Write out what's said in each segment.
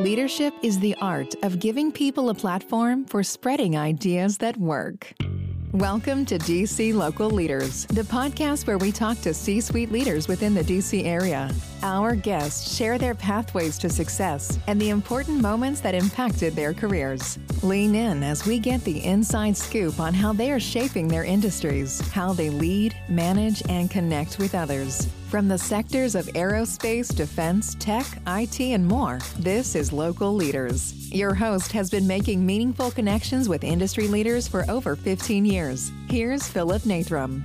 Leadership is the art of giving people a platform for spreading ideas that work. Welcome to DC Local Leaders, the podcast where we talk to C suite leaders within the DC area. Our guests share their pathways to success and the important moments that impacted their careers. Lean in as we get the inside scoop on how they are shaping their industries, how they lead, manage, and connect with others. From the sectors of aerospace, defense, tech, IT, and more, this is Local Leaders. Your host has been making meaningful connections with industry leaders for over 15 years. Here's Philip Nathram.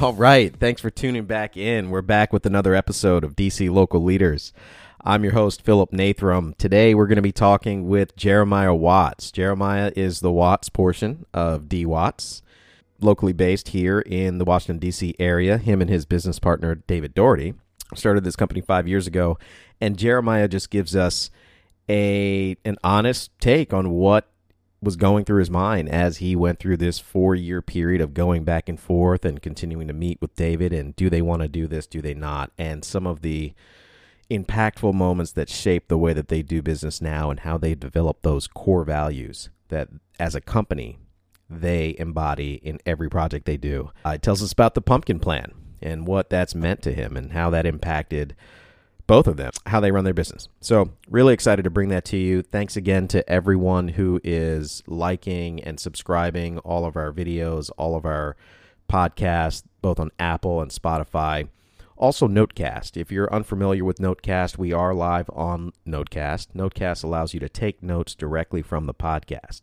All right. Thanks for tuning back in. We're back with another episode of DC Local Leaders. I'm your host, Philip Nathram. Today, we're going to be talking with Jeremiah Watts. Jeremiah is the Watts portion of D Watts locally based here in the Washington, D.C. area. Him and his business partner, David Doherty, started this company five years ago. And Jeremiah just gives us a an honest take on what was going through his mind as he went through this four year period of going back and forth and continuing to meet with David and do they want to do this, do they not? And some of the impactful moments that shape the way that they do business now and how they develop those core values that as a company they embody in every project they do. Uh, it tells us about the pumpkin plan and what that's meant to him and how that impacted both of them, how they run their business. So, really excited to bring that to you. Thanks again to everyone who is liking and subscribing all of our videos, all of our podcasts, both on Apple and Spotify. Also, Notecast. If you're unfamiliar with Notecast, we are live on Notecast. Notecast allows you to take notes directly from the podcast.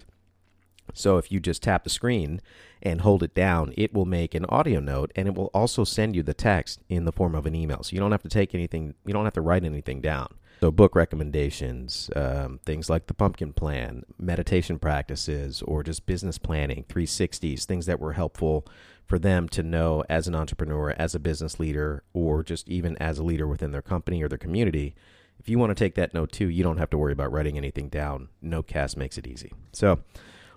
So if you just tap the screen and hold it down, it will make an audio note and it will also send you the text in the form of an email. So you don't have to take anything, you don't have to write anything down. So book recommendations, um, things like the pumpkin plan, meditation practices, or just business planning, 360s, things that were helpful for them to know as an entrepreneur, as a business leader, or just even as a leader within their company or their community. If you want to take that note too, you don't have to worry about writing anything down. Notecast makes it easy. So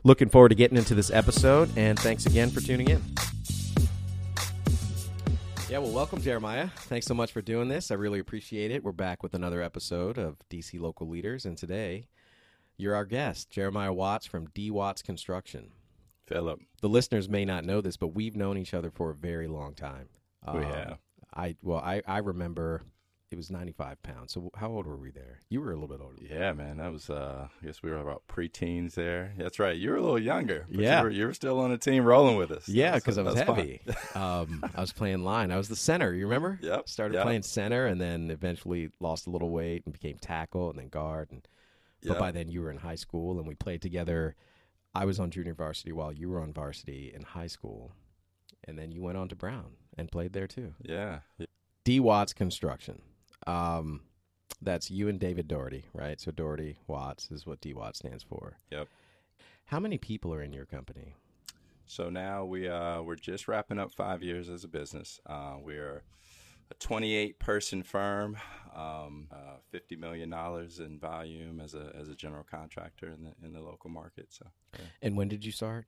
Looking forward to getting into this episode, and thanks again for tuning in. Yeah, well, welcome, Jeremiah. Thanks so much for doing this. I really appreciate it. We're back with another episode of DC Local Leaders, and today you're our guest, Jeremiah Watts from D Watts Construction. Philip. The listeners may not know this, but we've known each other for a very long time. We um, have. I well, I I remember it was 95 pounds. So how old were we there? You were a little bit older. Yeah, man. That was, uh, I guess we were about preteens there. That's right. You were a little younger. yeah. You were, you were, still on the team rolling with us. Yeah, because I was heavy. um, I was playing line. I was the center. You remember? Yep. Started yep. playing center and then eventually lost a little weight and became tackle and then guard. And, but yep. by then you were in high school and we played together. I was on junior varsity while you were on varsity in high school. And then you went on to Brown and played there too. Yeah. D Watts Construction. Um, that's you and David Doherty, right? So Doherty Watts is what D Watts stands for. Yep. How many people are in your company? So now we uh, we're just wrapping up five years as a business. Uh, we're a 28 person firm, um, uh, 50 million dollars in volume as a as a general contractor in the in the local market. So. Yeah. And when did you start?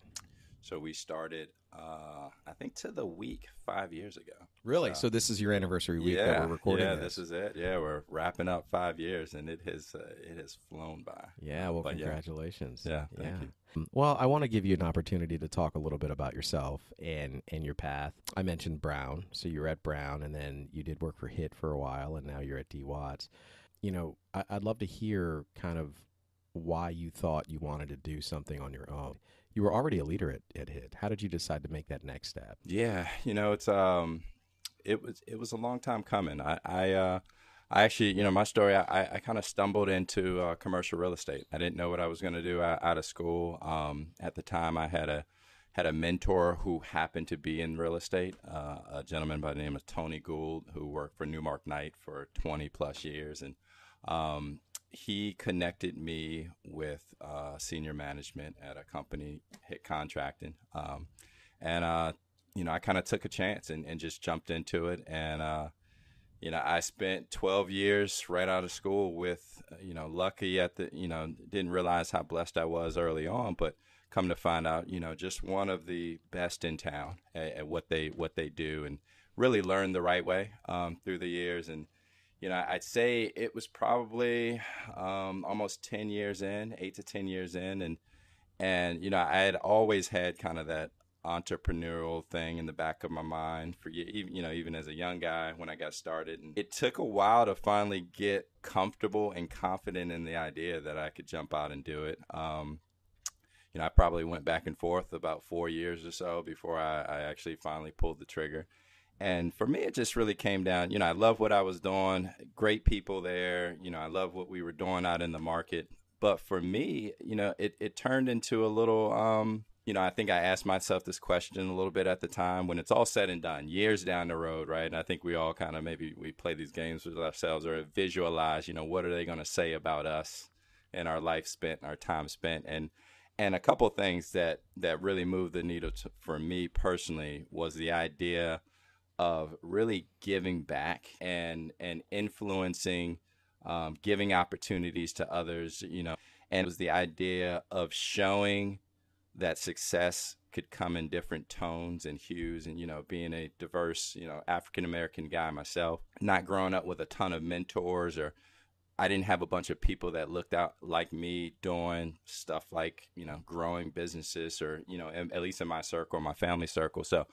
So we started, uh, I think, to the week five years ago. Really? So, so this is your anniversary week yeah, that we're recording. Yeah, this. this. is it. Yeah, we're wrapping up five years, and it has uh, it has flown by. Yeah. Well, but congratulations. Yeah. yeah thank you. Mm, well, I want to give you an opportunity to talk a little bit about yourself and and your path. I mentioned Brown, so you were at Brown, and then you did work for HITT for a while, and now you're at D Watts. You know, I, I'd love to hear kind of why you thought you wanted to do something on your own you were already a leader at, at HITT. How did you decide to make that next step? Yeah, you know, it's um, it was it was a long time coming. I I, uh, I actually, you know, my story. I I kind of stumbled into uh, commercial real estate. I didn't know what I was going to do out, out, of school. Um, at the time, I had a had a mentor who happened to be in real estate, uh, a gentleman by the name of Tony Gould, who worked for Newmark Knight for 20 plus years, and um, he connected me with uh, senior management at a company, HITT Contracting, um, and uh, you know I kind of took a chance and, and, just jumped into it, and uh, you know I spent 12 years right out of school with you know lucky at the you know didn't realize how blessed I was early on, but come to find out you know just one of the best in town at, at what they what they do, and really learned the right way um, through the years. And you know, I'd say it was probably um, almost ten years in, eight to ten years in, and and you know, I had always had kind of that entrepreneurial thing in the back of my mind for you know even as a young guy when I got started and it took a while to finally get comfortable and confident in the idea that I could jump out and do it um, you know I probably went back and forth about four years or so before I, I actually finally pulled the trigger and for me it just really came down you know I love what I was doing great people there you know I love what we were doing out in the market but for me you know it, it turned into a little um, you know, I think I asked myself this question a little bit at the time when it's all said and done, years down the road, right? And I think we all kind of maybe we play these games with ourselves or visualize, you know, what are they going to say about us and our life spent, our time spent, and and a couple things that that really moved the needle to, for me personally was the idea of really giving back and and influencing, um, giving opportunities to others, you know, and it was the idea of showing that success could come in different tones and hues and you know being a diverse you know african american guy myself not growing up with a ton of mentors or i didn't have a bunch of people that looked out like me doing stuff like you know growing businesses or you know at least in my circle my family circle. So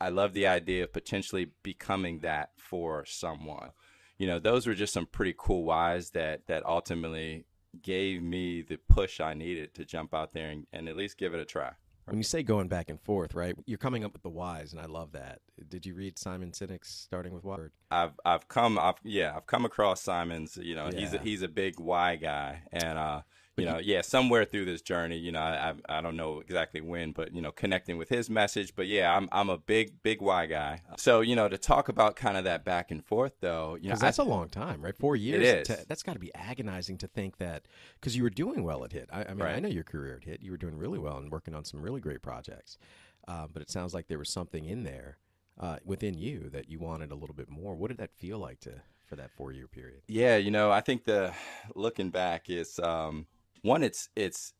i love the idea of potentially becoming that for someone you know those were just some pretty cool whys that that ultimately gave me the push I needed to jump out there and, and at least give it a try. When you say going back and forth, right? You're coming up with the whys, and I love that. Did you read Simon Sinek's starting with why? I've I've come I've yeah I've come across Simon's. You know yeah. he's a, he's a big why guy, and uh, you know, yeah, somewhere through this journey, you know, I, I don't know exactly when, but you know, connecting with his message. But yeah, I'm I'm a big big why guy. So you know, to talk about kind of that back and forth, though, you know, that's I, a long time, right? Four years. It is. To, that's got to be agonizing to think that because you were doing well at HITT. I, I mean, right. I know your career at HITT. You were doing really well and working on some really great projects. Uh, but it sounds like there was something in there uh, within you that you wanted a little bit more. What did that feel like to for that four year period? Yeah, you know, I think the looking back is. Um, one, it's it's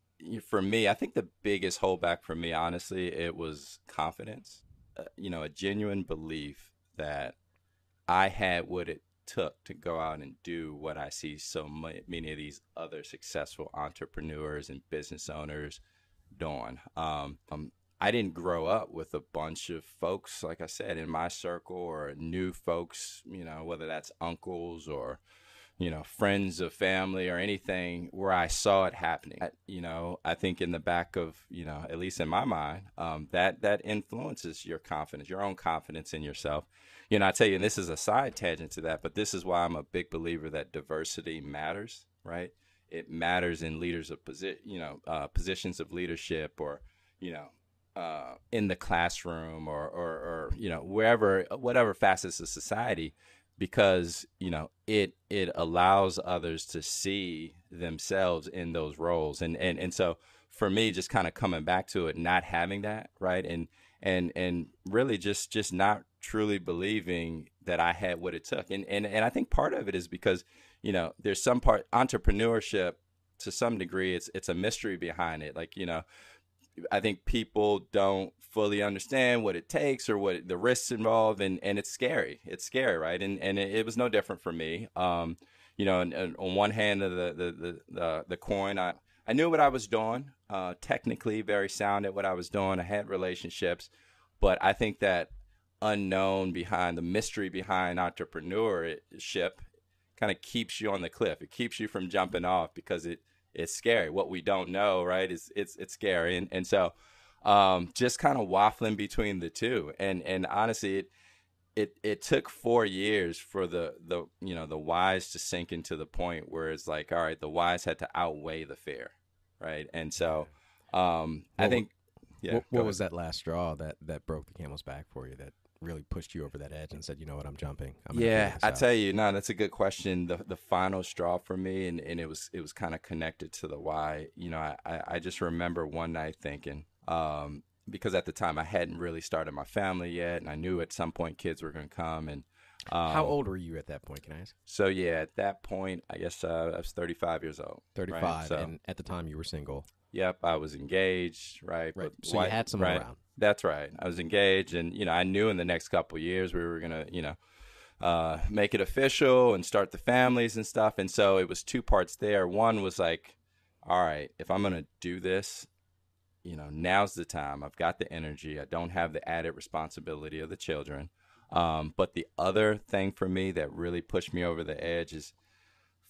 for me. I think the biggest holdback for me, honestly, it was confidence. Uh, you know, a genuine belief that I had what it took to go out and do what I see so many of these other successful entrepreneurs and business owners doing. Um, um, I didn't grow up with a bunch of folks, like I said, in my circle or new folks, you know, whether that's uncles or you know, friends of family or anything where I saw it happening. You know, I think in the back of, you know, at least in my mind, um, that that influences your confidence, your own confidence in yourself. You know, I tell you, and this is a side tangent to that, but this is why I'm a big believer that diversity matters, right? It matters in leaders of position, you know, uh, positions of leadership or, you know, uh, in the classroom or, or, or, you know, wherever, whatever facets of society because you know it it allows others to see themselves in those roles. And and and so for me just kind of coming back to it not having that right? And and and really just just not truly believing that I had what it took. And and and I think part of it is because you know there's some part entrepreneurship to some degree it's it's a mystery behind it. Like you know I think people don't fully understand what it takes or what the risks involved, and, and it's scary. It's scary, right? And and it, it was no different for me. Um, you know, and, and on one hand of the the, the the, the coin, I I knew what I was doing. Uh, technically, very sound at what I was doing. I had relationships, but I think that unknown behind the mystery behind entrepreneurship kind of keeps you on the cliff. It keeps you from jumping off because it it's scary. What we don't know, right, is it's it's scary, and and so um, just kind of waffling between the two, and and honestly, it it it took four years for the the you know the whys to sink into the point where it's like, all right, the whys had to outweigh the fear, right, and so um, well, I think. Yeah, what, what was that last straw that that broke the camel's back for you? That really pushed you over that edge and said, you know what, I'm jumping. I'm yeah, I tell you, no, that's a good question. The the final straw for me, and, and it was it was kind of connected to the why. You know, I I just remember one night thinking, um, because at the time I hadn't really started my family yet, and I knew at some point kids were going to come. And um, how old were you at that point? Can I ask? So yeah, at that point, I guess uh, I was 35 years old. 35, right? so, and at the time you were single. Yep, I was engaged. Right, right. So you had someone right? around. That's right. I was engaged, and you know, I knew in the next couple years we were gonna, you know, uh, make it official and start the families and stuff. And so it was two parts there. One was like, all right, if I'm going to do this, you know, now's the time. I've got the energy. I don't have the added responsibility of the children. Um, but the other thing for me that really pushed me over the edge is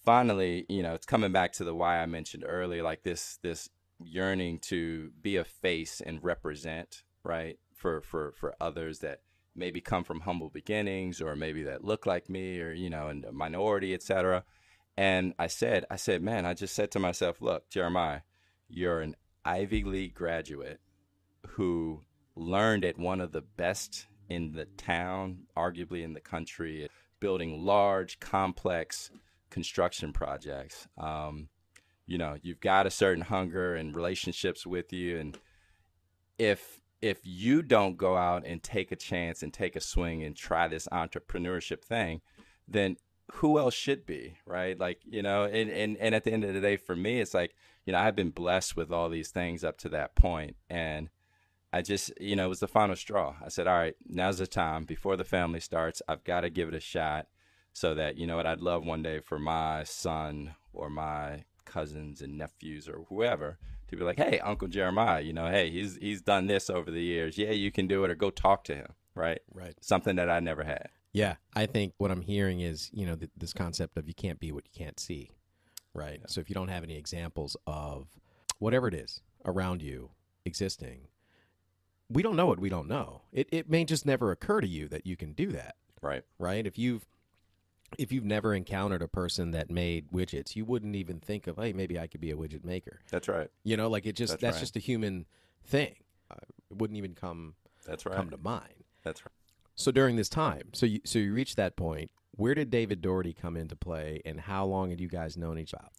finally, you know, it's coming back to the why I mentioned earlier, like this this yearning to be a face and represent, right, for for for others that maybe come from humble beginnings or maybe that look like me or you know, and a minority, etc. And I said, I said, man, I just said to myself, look, Jeremiah, you're an Ivy League graduate who learned at one of the best in the town, arguably in the country, building large, complex construction projects. Um, you know, you've got a certain hunger and relationships with you, and if if you don't go out and take a chance and take a swing and try this entrepreneurship thing, then who else should be, right? Like, you know, and, and, and at the end of the day, for me, it's like, you know, I've been blessed with all these things up to that point, and I just, you know, it was the final straw. I said, all right, now's the time before the family starts. I've got to give it a shot so that, you know what, I'd love one day for my son or my cousins and nephews or whoever to be like, hey, Uncle Jeremiah, you know, hey, he's he's done this over the years. Yeah, you can do it or go talk to him, right? Right. Something that I never had. Yeah, I think what I'm hearing is, you know, th- this concept of you can't be what you can't see, right? Yeah. So if you don't have any examples of whatever it is around you existing, we don't know what we don't know. It it may just never occur to you that you can do that. Right. Right? If you've if you've never encountered a person that made widgets, you wouldn't even think of, hey, maybe I could be a widget maker. That's right. You know, like it just that's, that's right. just a human thing. Uh, it wouldn't even come that's right. come to mind. That's right. So during this time, so you so you reached that point. Where did David Doherty come into play, and how long had you guys known each other?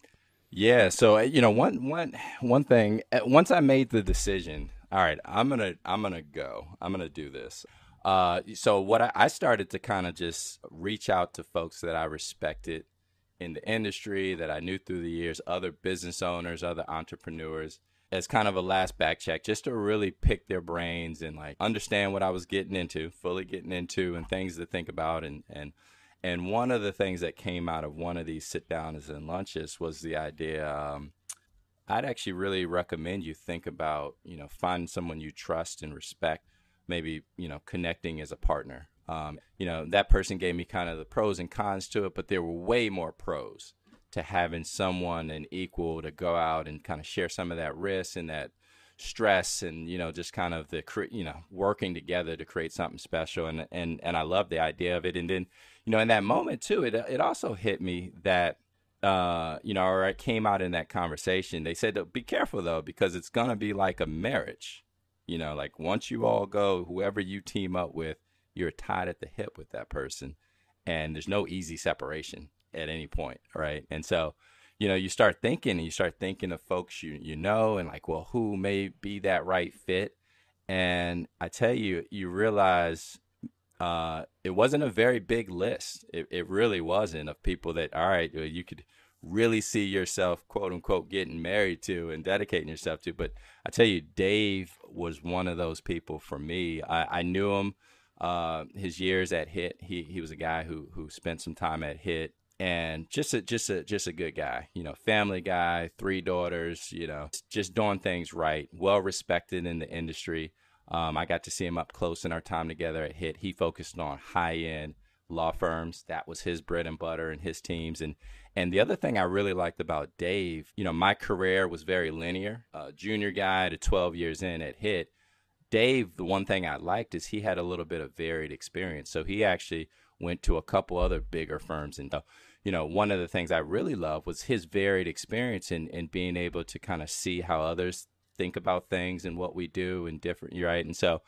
Yeah, so uh, you know, one one one thing. Uh, once I made the decision, all right, I'm gonna I'm gonna go. I'm gonna do this. Uh, so what I, I started to kind of just reach out to folks that I respected in the industry that I knew through the years, other business owners, other entrepreneurs, as kind of a last back check, just to really pick their brains and like understand what I was getting into, fully getting into, and things to think about. And and and one of the things that came out of one of these sit downs and lunches was the idea. Um, I'd actually really recommend you think about, you know, find someone you trust and respect, maybe, you know, connecting as a partner. Um, you know, that person gave me kind of the pros and cons to it, but there were way more pros to having someone an equal to go out and kind of share some of that risk and that stress and you know just kind of the you know working together to create something special and and and I love the idea of it and then you know in that moment too it it also hit me that uh, you know, or it came out in that conversation. They said, be careful though, because it's gonna be like a marriage. You know, like once you all go, whoever you team up with, you're tied at the hip with that person, and there's no easy separation at any point, right? And so, you know, you start thinking, and you start thinking of folks you you know, and like, well, who may be that right fit? And I tell you, you realize uh, it wasn't a very big list. It, it really wasn't of people that, all right, you could really see yourself, quote unquote, getting married to and dedicating yourself to. But I tell you, Dave was one of those people for me. I, I knew him uh, his years at HITT. He he was a guy who who spent some time at HITT and just a just a just a good guy you know family guy three daughters you know just doing things right well respected in the industry um, I got to see him up close in our time together at HITT. He focused on high end law firms. That was his bread and butter and his teams. And and the other thing I really liked about Dave, you know, my career was very linear. Uh, junior guy to 12 years in at HITT. Dave, the one thing I liked is he had a little bit of varied experience. So he actually went to a couple other bigger firms and. You know, one of the things I really loved was his varied experience in, in being able to kind of see how others think about things and what we do and different right? And so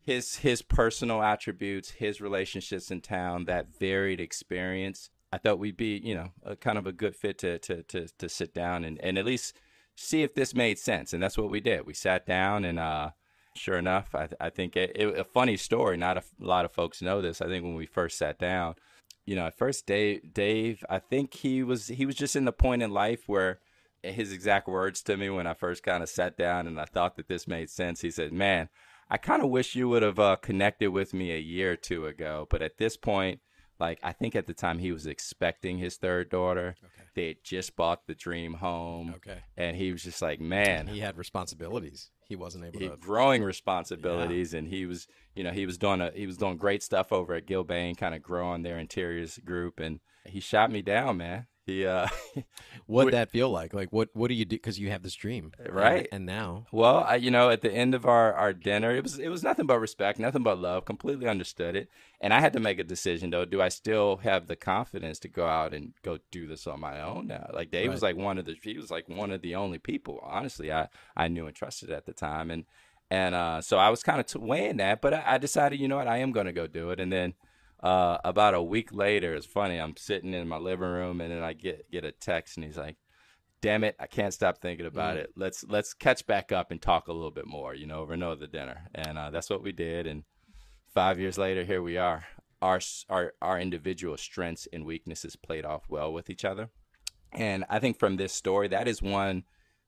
his his personal attributes his relationships in town that varied experience i thought we'd be you know a kind of a good fit to to to, to sit down and, and at least see if this made sense. And that's what we did. We sat down and uh sure enough i, I think it, it, a funny story not a lot of folks know this. I think when we first sat down you know at first dave dave i think he was he was just in the point in life where his exact words to me when I first kind of sat down and I thought that this made sense. He said, "Man, I kind of wish you would have uh, connected with me a year or two ago, but at this point, Like I think at the time he was expecting his third daughter. Okay. They had just bought the dream home, Okay. and he was just like, man, he had responsibilities. He wasn't able he, to. growing responsibilities, and he was, you know, he was doing a he was doing great stuff over at Gilbane, kind of growing their interiors group, and he shot me down, man. He, uh, What'd that feel like? Like, what what do you do? Because you have this dream, Right. And, and now, Well, I, you know, at the end of our, our dinner, it was it was nothing but respect, nothing but love. Completely understood it, and I had to make a decision though. Do I still have the confidence to go out and go do this on my own now? Like Dave was like one of the he was like one of the only people, honestly, I I knew and trusted at the time, and and uh, so I was kind of t- weighing that, but I, I decided, you know what, I am going to go do it, and then. Uh, about a week later, it's funny. I'm sitting in my living room, and then I get get a text, and he's like, damn it, I can't stop thinking about it. Let's let's catch back up and talk a little bit more, you know, over another dinner. And uh, that's what we did. And five years later, here we are. Our our our individual strengths and weaknesses played off well with each other. And I think from this story, that is one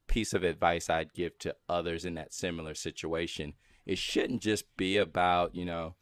piece of advice I'd give to others in that similar situation. It shouldn't just be about, you know,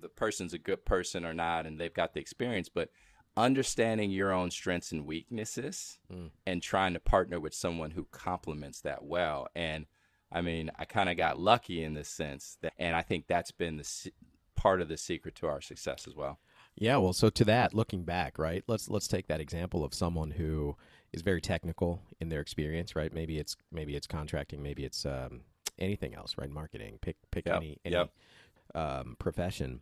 the person's a good person or not and they've got the experience, but understanding your own strengths and weaknesses and trying to partner with someone who complements that well. And I mean, I kind of got lucky in this sense, that, and I think that's been the se- part of the secret to our success as well. yeah. Well, so to that, looking back, right? Let's let's take that example of someone who is very technical in their experience, right? Maybe it's maybe it's contracting, maybe it's um, anything else, right? Marketing, pick pick Yep, any any yep. Um, profession.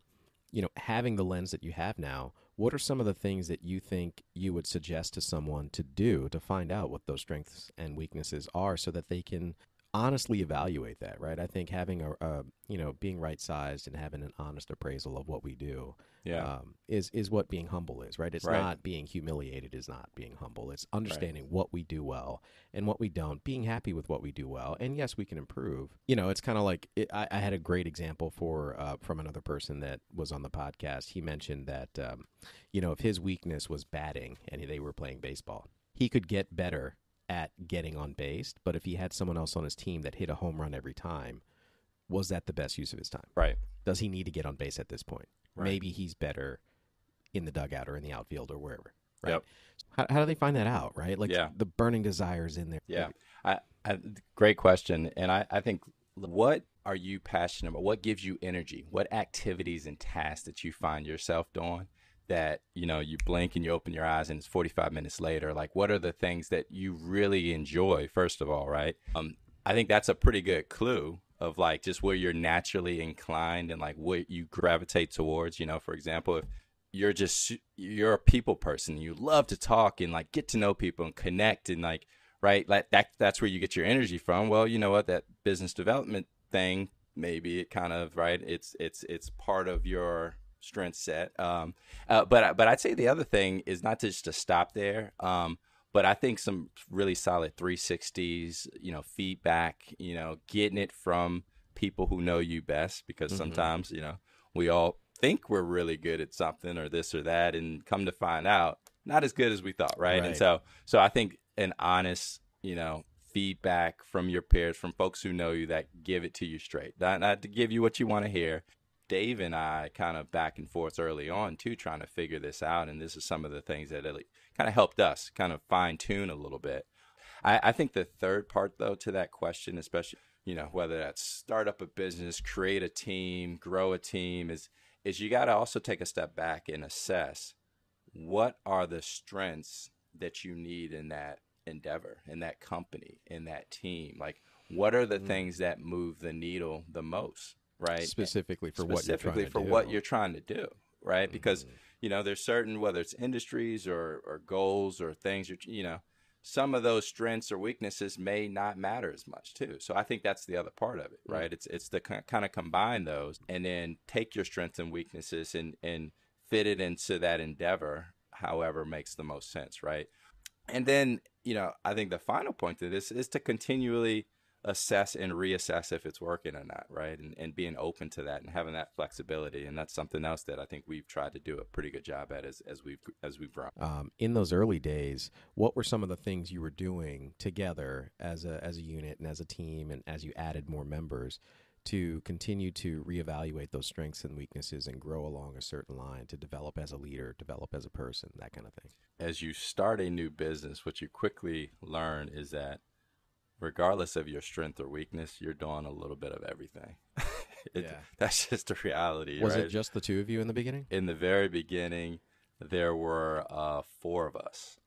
You know, having the lens that you have now, what are some of the things that you think you would suggest to someone to do to find out what those strengths and weaknesses are, so that they can honestly evaluate that, right? I think having a, a you know being right sized and having an honest appraisal of what we do Yeah. um, is is what being humble is, right? It's Right. not being humiliated is not being humble. It's understanding what we do well and what we don't, being happy with what we do well, and yes, we can improve. You know, it's kind of like it, I, I had a great example for uh, from another person that was on the podcast. He mentioned that um, you know if his weakness was batting and they were playing baseball, he could get better at getting on base. But if he had someone else on his team that hit a home run every time, was that the best use of his time? right. does he need to get on base at this point? Right. Maybe he's better in the dugout or in the outfield or wherever. Right. Yep. How, how do they find that out? Right. Like Yeah. the burning desires in there. Yeah, I, I, great question, and I, I think what are you passionate about? What gives you energy? What activities and tasks that you find yourself doing that you know you blink and you open your eyes and it's 45 minutes later? Like, what are the things that you really enjoy? First of all, right? Um, I think that's a pretty good clue of like just where you're naturally inclined and like what you gravitate towards. You know, for example, if you're just you're a people person you love to talk and like get to know people and connect and like right like that that's where you get your energy from well you know what that business development thing maybe it kind of right it's it's it's part of your strength set um uh, but but i'd say the other thing is not just to stop there um but i think some really solid 360s you know feedback you know getting it from people who know you best because sometimes you know we all think we're really good at something or this or that and come to find out not as good as we thought right, Right. and so so i think an honest you know feedback from your peers from folks who know you that give it to you straight. Not, not to give you what you want to hear dave and i kind of back and forth early on too trying to figure this out and this is some of the things that really kind of helped us kind of fine tune a little bit. I, I think the third part though to that question especially you know whether that's start up a business create a team grow a team is is you got to also take a step back and assess what are the strengths that you need in that endeavor in that company in that team? Like what are the mm-hmm. things that move the needle the most right. Specifically for what you're trying specifically to do. what you're trying to do right? Mm-hmm. Because you know there's certain whether it's industries or or goals or things you're you know some of those strengths or weaknesses may not matter as much too. So i think that's the other part of it right? It's it's the kind of combine those and then take your strengths and weaknesses and and fit it into that endeavor however makes the most sense right? And then you know i think the final point to this is to continually assess and reassess if it's working or not right and, and being open to that and having that flexibility and that's something else that i think we've tried to do a pretty good job at as, as we've as we've grown um, in those early days, what were some of the things you were doing together as a as a unit and as a team, and as you added more members to continue to reevaluate those strengths and weaknesses and grow along a certain line to develop as a leader, develop as a person, that kind of thing. As you start a new business, what you quickly learn is that regardless of your strength or weakness, you're doing a little bit of everything. it, yeah. That's just the reality. Was right? it just the two of you in the beginning? In the very beginning, there were uh, four of us.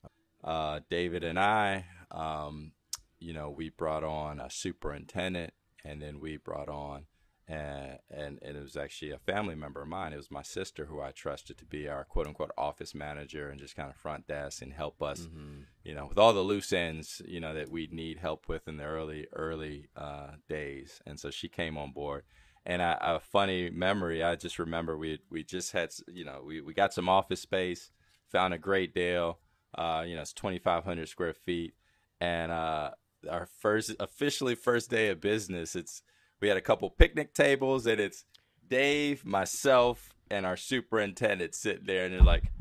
Uh, David and I, um, you know, we brought on a superintendent, and then we brought on and, and and it was actually a family member of mine. It was my sister who I trusted to be our quote unquote office manager and just kind of front desk and help us, mm-hmm. you know, with all the loose ends, you know, that we'd need help with in the early early uh, days. And so she came on board. And I, a funny memory, I just remember we we just had, you know, we, we got some office space, found a great deal. Uh, you know, it's 2,500 square feet, and uh, our first officially first day of business, it's we had a couple picnic tables, and it's Dave, myself, and our superintendent sitting there, and they're like,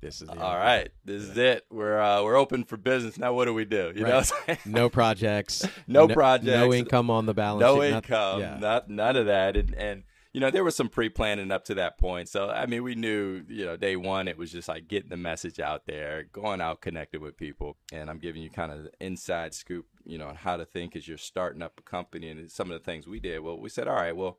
"This is all right. This is it. We're uh, we're open for business now. What do we do? You right. know, no projects, no, no, projects, no income on the balance, no sheet, income, yeah. not none of that, and and you know, there was some pre planning up to that point. So, I mean, we knew, you know, day one, it was just like getting the message out there, going out connected with people. And I'm giving you kind of the inside scoop, you know, on how to think as you're starting up a company and some of the things we did. Well, we said, all right, well,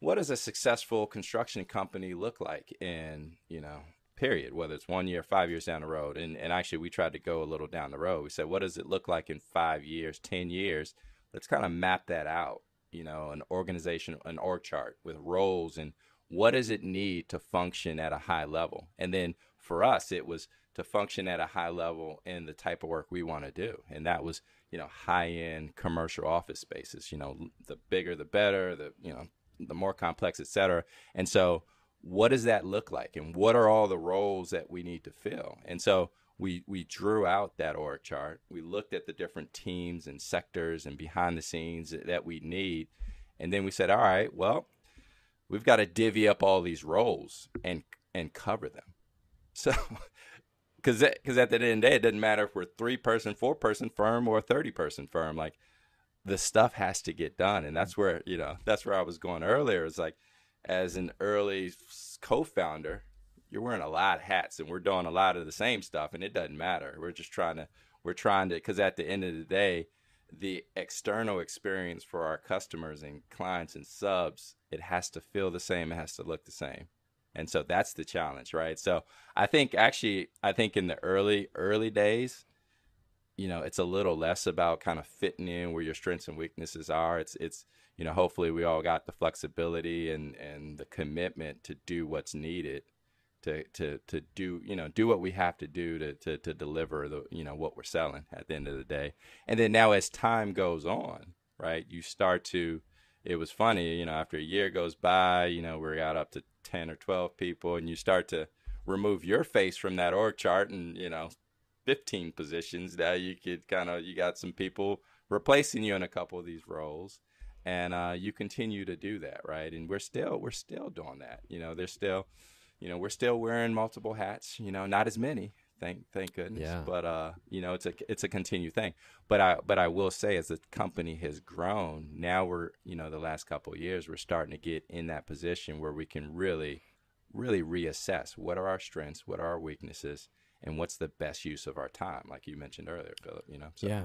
what does a successful construction company look like in, you know, period, whether it's one year, five years down the road. And, and actually, we tried to go a little down the road. We said, what does it look like in five years, 10 years? Let's kind of map that out you know, an organization, an org chart with roles and what does it need to function at a high level? And then for us, it was to function at a high level in the type of work we want to do. And that was, you know, high end commercial office spaces, you know, the bigger, the better, the, you know, the more complex, et cetera. And so what does that look like? And what are all the roles that we need to fill? And so we we drew out that org chart. We looked at the different teams and sectors and behind the scenes that we need, and then we said, all right, well, we've got to divvy up all these roles and and cover them. So, because at the end of the day, it doesn't matter if we're three person, four person firm or a thirty person firm. Like the stuff has to get done, and that's where you know that's where I was going earlier. It's like as an early co-founder, you're wearing a lot of hats and we're doing a lot of the same stuff and it doesn't matter. We're just trying to we're trying to because at the end of the day the external experience for our customers and clients and subs it has to feel the same it has to look the same. And so that's the challenge right? So i think actually i think in the early early days you know it's a little less about kind of fitting in where your strengths and weaknesses are. It's it's you know hopefully we all got the flexibility and and the commitment to do what's needed to to to do you know do what we have to do to to to deliver the you know what we're selling at the end of the day. And then now as time goes on, right, you start to it was funny, you know, after a year goes by, you know, we got up to 10 or 12 people and you start to remove your face from that org chart and, you know, 15 positions. Now you could kind of you got some people replacing you in a couple of these roles. And uh, you continue to do that right? And we're still we're still doing that. You know there's still you know, we're still wearing multiple hats. You know, not as many, thank thank goodness. Yeah. But uh, you know, it's a it's a continued thing. But I but I will say, as the company has grown, now we're you know the last couple of years we're starting to get in that position where we can really really reassess what are our strengths, what are our weaknesses, and what's the best use of our time, like you mentioned earlier, Philip. You know. So. Yeah.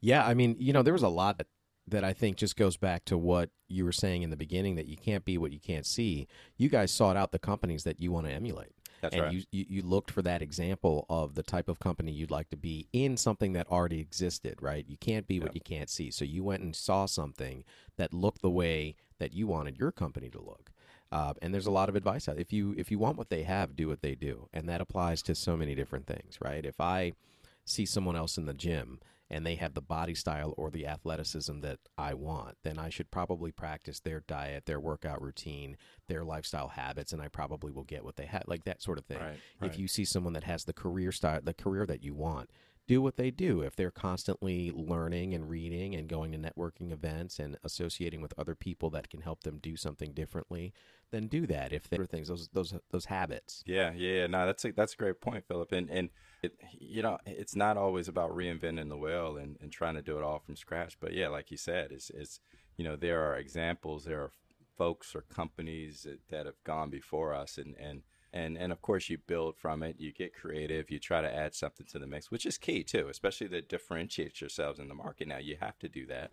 Yeah, I mean, you know, there was a lot that that I think just goes back to what you were saying in the beginning that you can't be what you can't see. You guys sought out the companies that you want to emulate. That's and right. you, you, you looked for that example of the type of company you'd like to be in something that already existed, right? You can't be what you can't see. So you went and saw something that looked the way that you wanted your company to look. Uh, and there's a lot of advice out. If you if you want what they have, do what they do, and that applies to so many different things, right? If I see someone else in the gym and they have the body style or the athleticism that I want, then I should probably practice their diet, their workout routine, their lifestyle habits, and I probably will get what they have, like that sort of thing. Right, if you see someone that has the career style, the career that you want, do what they do. If they're constantly learning and reading and going to networking events and associating with other people that can help them do something differently, then do that. If there are things, those those those habits. Yeah, yeah, no, that's a that's a great point, Philip. And and it, you know, it's not always about reinventing the wheel and, and trying to do it all from scratch. But yeah, like you said, it's it's you know, there are examples, there are folks or companies that, that have gone before us and, and, and, and of course you build from it, you get creative, you try to add something to the mix, which is key too, especially to differentiate yourselves in the market. Now you have to do that,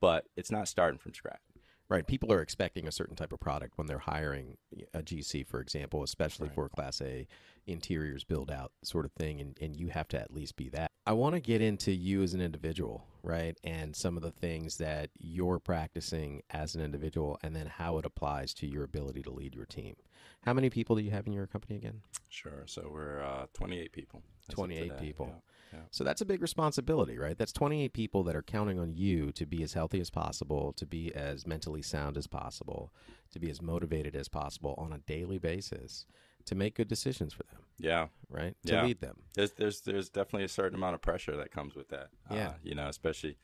but it's not starting from scratch. Right. People are expecting a certain type of product when they're hiring a GC, for example, especially right. for Class A interiors build out sort of thing. And, and you have to at least be that. I want to get into you as an individual, right? And some of the things that you're practicing as an individual and then how it applies to your ability to lead your team. How many people do you have in your company again? Sure. So we're uh, 28 people. 28 people. Yeah. So that's a big responsibility, right? That's 28 people that are counting on you to be as healthy as possible, to be as mentally sound as possible, to be as motivated as possible on a daily basis to make good decisions for them. Yeah. Right? To yeah. lead them. There's there's there's definitely a certain amount of pressure that comes with that. Yeah. Uh, you know, especially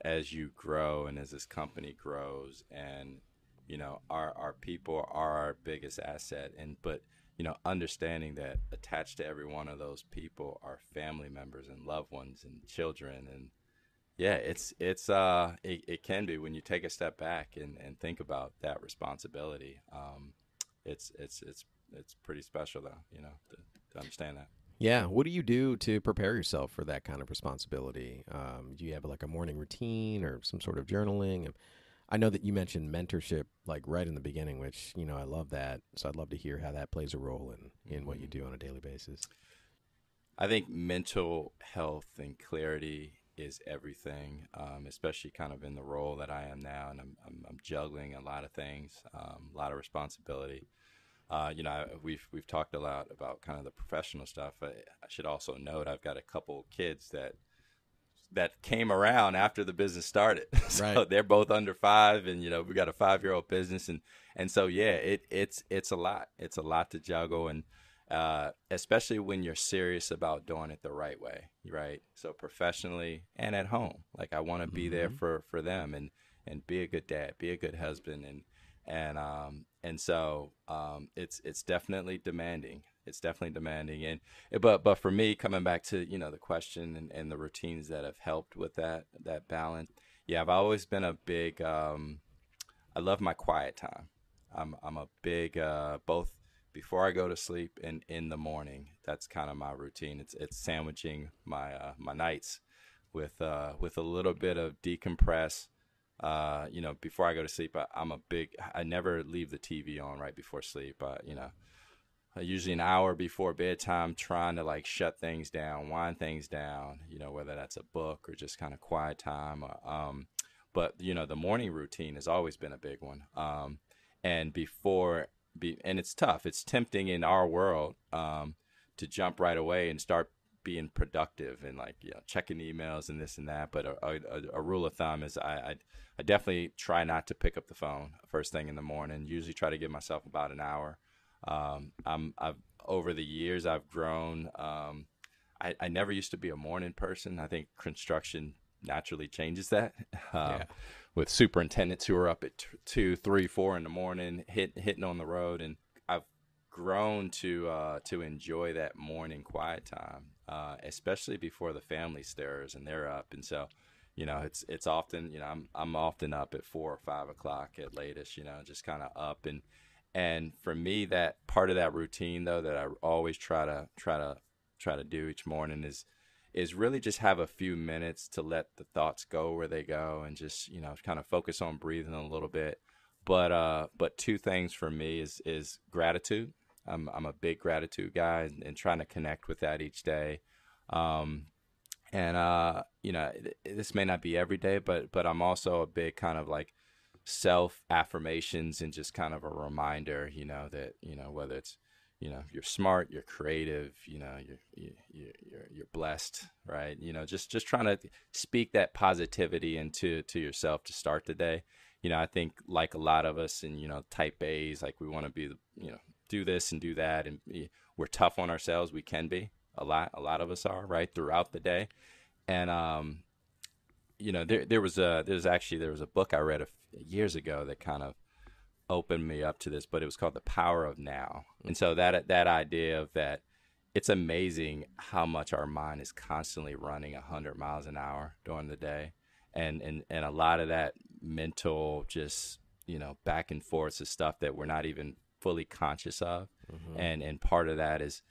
as you grow and as this company grows and you know, our our people are our biggest asset and but you know, understanding that attached to every one of those people are family members and loved ones and children and yeah, it's it's uh it, it can be when you take a step back and, and think about that responsibility. Um, it's it's it's it's pretty special though, you know, to, to understand that. Yeah. What do you do to prepare yourself for that kind of responsibility? Um, do you have like a morning routine or some sort of journaling? I know that you mentioned mentorship like right in the beginning, which you know I love that. So I'd love to hear how that plays a role in in what you do on a daily basis. I think mental health and clarity is everything, um, especially kind of in the role that I am now, and I'm, I'm, I'm juggling a lot of things, um, a lot of responsibility. Uh, you know, we've we've talked a lot about kind of the professional stuff. I, I should also note I've got a couple kids that that came around after the business started. so right. they're both under five, and you know we got a five year old business, and and so yeah, it it's it's a lot. It's a lot to juggle, and uh, especially when you're serious about doing it the right way, right? So professionally and at home, like I want to be mm-hmm. there for for them, and and be a good dad, be a good husband, and and um and so um it's it's definitely demanding. It's definitely demanding. And but but for me coming back to you know the question and, and the routines that have helped with that that balance yeah i've always been a big um i love my quiet time. I'm i'm a big uh both before i go to sleep and in the morning that's kind of my routine. It's it's sandwiching my uh my nights with uh with a little bit of decompress uh, you know, before I go to sleep, I, am a big. I never leave the TV on right before sleep. Uh, you know, usually an hour before bedtime, trying to like shut things down, wind things down. You know, whether that's a book or just kind of quiet time. Uh, um, but you know, the morning routine has always been a big one. Um, and before, be, and it's tough. It's tempting in our world um, to jump right away and start being productive and like you know checking emails and this and that. But a, a, a rule of thumb is I, I, I definitely try not to pick up the phone first thing in the morning. Usually try to give myself about an hour. Um, I'm I've over the years I've grown. Um, I, I never used to be a morning person. I think construction naturally changes that. Um, yeah. With superintendents who are up at t- two, three, four in the morning, hit, hitting on the road, and I've grown to uh, to enjoy that morning quiet time, uh, especially before the family stirs and they're up. And so, you know, it's it's often you know I'm I'm often up at four or five o'clock at latest. You know, just kind of up and and for me that part of that routine though that I always try to try to try to do each morning is is really just have a few minutes to let the thoughts go where they go and just you know kind of focus on breathing a little bit but uh but two things for me is is gratitude I'm I'm a big gratitude guy and, and trying to connect with that each day. Um, and uh, you know, this may not be every day, but but I'm also a big kind of like self affirmations and just kind of a reminder, you know, that you know whether it's you know you're smart, you're creative, you know, you're you, you're you're blessed, right? You know, just just trying to speak that positivity into to yourself to start the day. You know, I think like a lot of us, and you know, type A's, like we want to be the you know do this and do that, and we're tough on ourselves. We can be a lot. A lot of us are right throughout the day, and um, you know, there there was a there's actually there was a book I read a, years ago that kind of opened me up to this, but it was called The Power of Now, and so that that idea of that it's amazing how much our mind is constantly running 100 miles an hour during the day and and and a lot of that mental just you know back and forth of stuff that we're not even fully conscious of. Mm-hmm. and and part of that is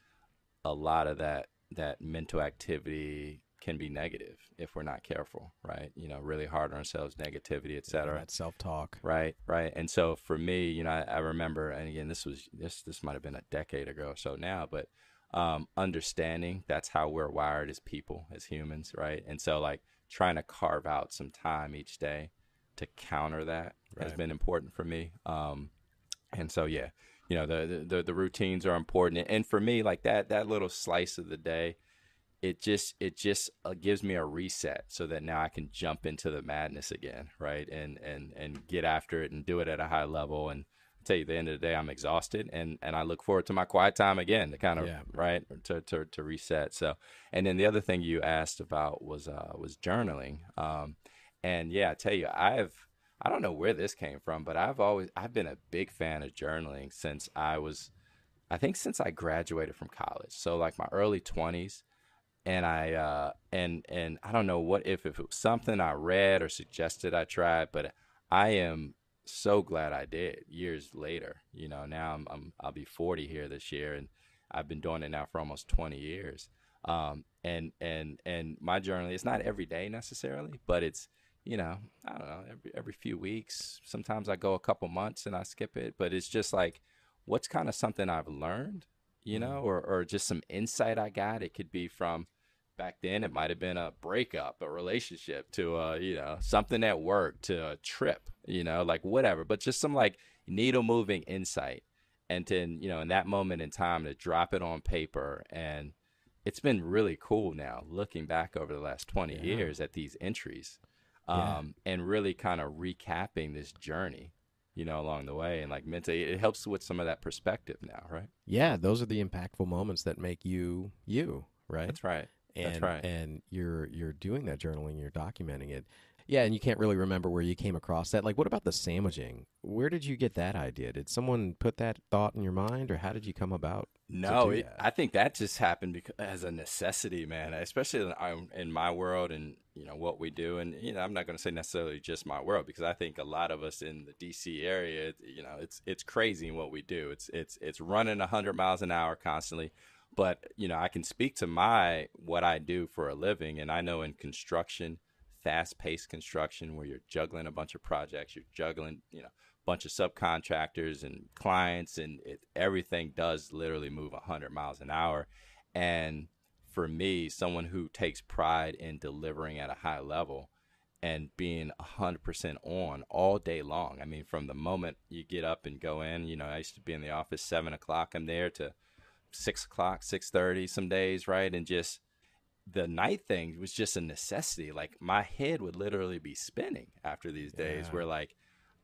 a lot of that that mental activity can be negative if we're not careful right? You know really hard on ourselves negativity etc yeah, that self-talk. Right right. And so for me you know I, I, remember and again this was this this might have been a decade ago or so now but um, understanding that's how we're wired as people as humans right? And so like trying to carve out some time each day to counter that right. has been important for me. Um, and so yeah you know the, the the routines are important. And for me like that that little slice of the day it just it just uh, gives me a reset so that now I can jump into the madness again right? And and and get after it and do it at a high level. And I'll tell you the end of the day I'm exhausted and and I look forward to my quiet time again to kind of yeah. right to, to to reset. So and then the other thing you asked about was uh was journaling. Um and yeah I tell you I've I don't know where this came from, but I've always I've been a big fan of journaling since I was I think since I graduated from college. So like my early 20s and I uh and and I don't know what if if it was something I read or suggested I tried, but I am so glad I did years later. You know, now I'm, I'm I'll be 40 here this year and I've been doing it now for almost 20 years. Um and and and my journaling it's not every day necessarily, but it's you know, I don't know, every every few weeks. Sometimes I go a couple months and I skip it, but it's just like what's kind of something I've learned, you know, mm-hmm. or or just some insight I got. It could be from back then it might have been a breakup, a relationship to a, you know, something at work to a trip, you know, like whatever, but just some like needle moving insight. And then, you know, in that moment in time to drop it on paper and it's been really cool now looking back over the last 20 yeah. years at these entries um, yeah. and really kind of recapping this journey you know along the way and like mentally it helps with some of that perspective now right? Yeah those are the impactful moments that make you you right? That's right. And, that's right. and you're you're doing that journaling you're documenting it. Yeah and you can't really remember where you came across that. Like what about the sandwiching? Where did you get that idea? Did someone put that thought in your mind or how did you come about no, it, I think that just happened because as a necessity, man. Especially in, um, in, my world and you know what we do, and you know I'm not going to say necessarily just my world because I think a lot of us in the DC area, you know, it's it's crazy in what we do. It's it's it's running 100 miles an hour constantly, but you know I can speak to my what I do for a living, and I know in construction, fast paced construction where you're juggling a bunch of projects, you're juggling, you know bunch of subcontractors and clients and it, everything does literally move 100 miles an hour. And for me someone who takes pride in delivering at a high level and being 100% on all day long i mean from the moment you get up and go in you know i used to be in the office 7 o'clock i'm there to 6 o'clock 6.30 some days right? And just the night thing was just a necessity. Like my head would literally be spinning after these days yeah. where like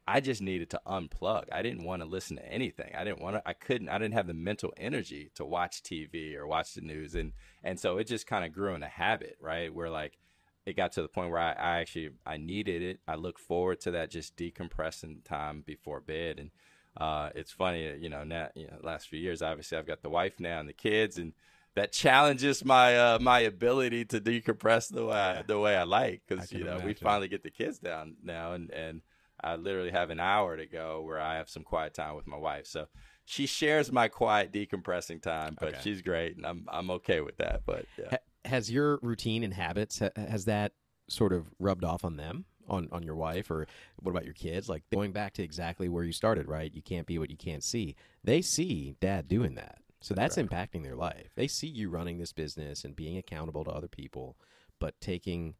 I just needed to unplug. I didn't want to listen to anything. I didn't want to. I couldn't. I didn't have the mental energy to watch TV or watch the news, and and so it just kind of grew in a habit, right? Where like it got to the point where I, I actually I needed it. I look forward to that just decompressing time before bed, and uh, it's funny, you know. Now, you know, last few years, obviously, I've got the wife now and the kids, and that challenges my uh, my ability to decompress the way I, the way I like because you know imagine. we finally get the kids down now, and and I literally have an hour to go where I have some quiet time with my wife. So she shares my quiet decompressing time, but okay. she's great, and I'm I'm okay with that. But yeah. has your routine and habits has that sort of rubbed off on them? on on your wife or what about your kids like going back to exactly where you started right you can't be what you can't see they see dad doing that so that's, that's right. impacting their life they see you running this business and being accountable to other people but taking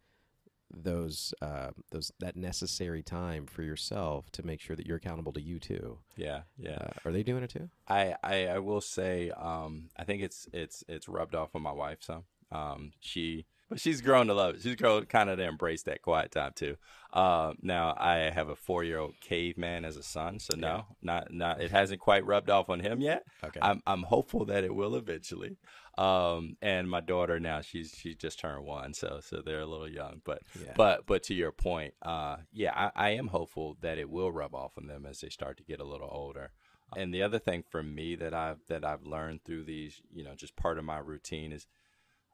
those uh, those that necessary time for yourself to make sure that you're accountable to you too. Yeah, yeah. Uh, are they doing it too? I I, I will say um, I think it's it's it's rubbed off on my wife some. Um, she but she's grown to love it. She's grown kind of to embrace that quiet time too. Uh, now I have a four year old caveman as a son, so no, yeah. not not it hasn't quite rubbed off on him yet. Okay, I'm I'm hopeful that it will eventually. Um, and my daughter now she's she just turned one, so so they're a little young. But yeah. but but to your point, uh, yeah, I, I am hopeful that it will rub off on them as they start to get a little older. And the other thing for me that I've that I've learned through these, you know, just part of my routine is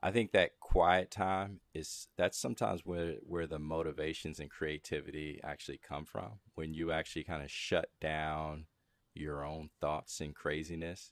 I think that quiet time is that's sometimes where where the motivations and creativity actually come from. When you actually kind of shut down your own thoughts and craziness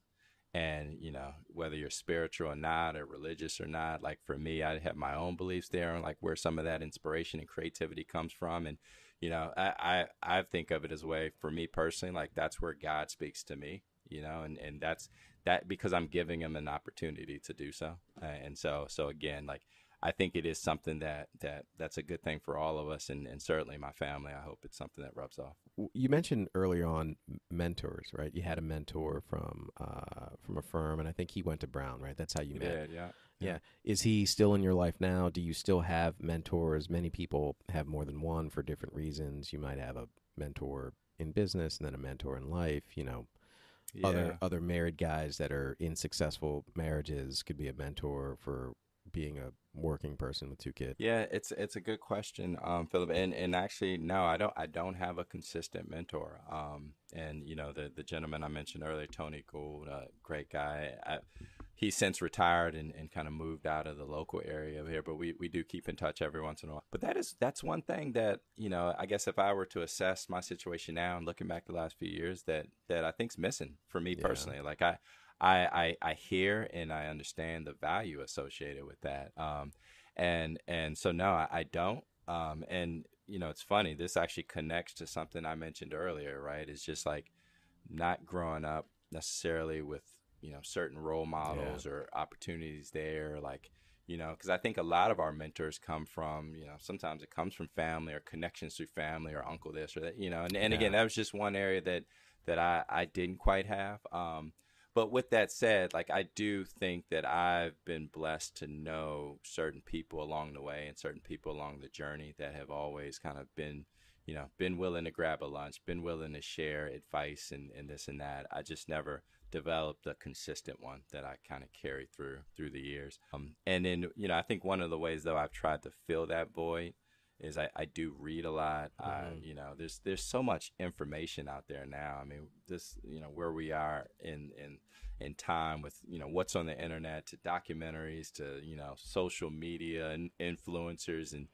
and you know whether you're spiritual or not or religious or not like for me i have my own beliefs there and like where some of that inspiration and creativity comes from and you know i i, I think of it as a way for me personally like that's where god speaks to me you know and and that's that because i'm giving them an opportunity to do so and so so again like I think it is something that, that that's a good thing for all of us, and, and certainly my family. I hope it's something that rubs off. You mentioned earlier on mentors, right? You had a mentor from uh, from a firm, and I think he went to Brown, right? That's how you He met. did, yeah. Yeah. Is he still in your life now? Do you still have mentors? Many people have more than one for different reasons. You might have a mentor in business and then a mentor in life. You know, Yeah. other other married guys that are in successful marriages could be a mentor for being a working person with two kids. Yeah, it's it's a good question, um, Philip. And and actually, no, I don't. I don't have a consistent mentor. Um, and you know, the the gentleman I mentioned earlier, Tony Gould, uh, great guy. I, he's since retired and, and kind of moved out of the local area here, but we, we do keep in touch every once in a while. But that is that's one thing that you know. I guess if I were to assess my situation now and looking back the last few years, that that I think's missing for me Yeah. personally. Like I. I, I, I hear and I understand the value associated with that. Um, and and so no, I, I don't. Um, and you know, it's funny. This actually connects to something I mentioned earlier, right? It's just like not growing up necessarily with you know certain role models or opportunities there, like you know, because I think a lot of our mentors come from you know sometimes it comes from family or connections through family or uncle this or that, you know. And and again, that was just one area that that I I didn't quite have. Um, but with that said, like I do think that I've been blessed to know certain people along the way and certain people along the journey that have always kind of been, you know, been willing to grab a lunch, been willing to share advice and, and this and that. I just never developed a consistent one that I kind of carry through through the years. Um, and then, you know, I think one of the ways though I've tried to fill that void is I, I do read a lot. I, Mhm. you know, there's there's so much information out there now. I mean, this, you know, where we are in in in time with you know what's on the internet to documentaries to you know social media and influencers and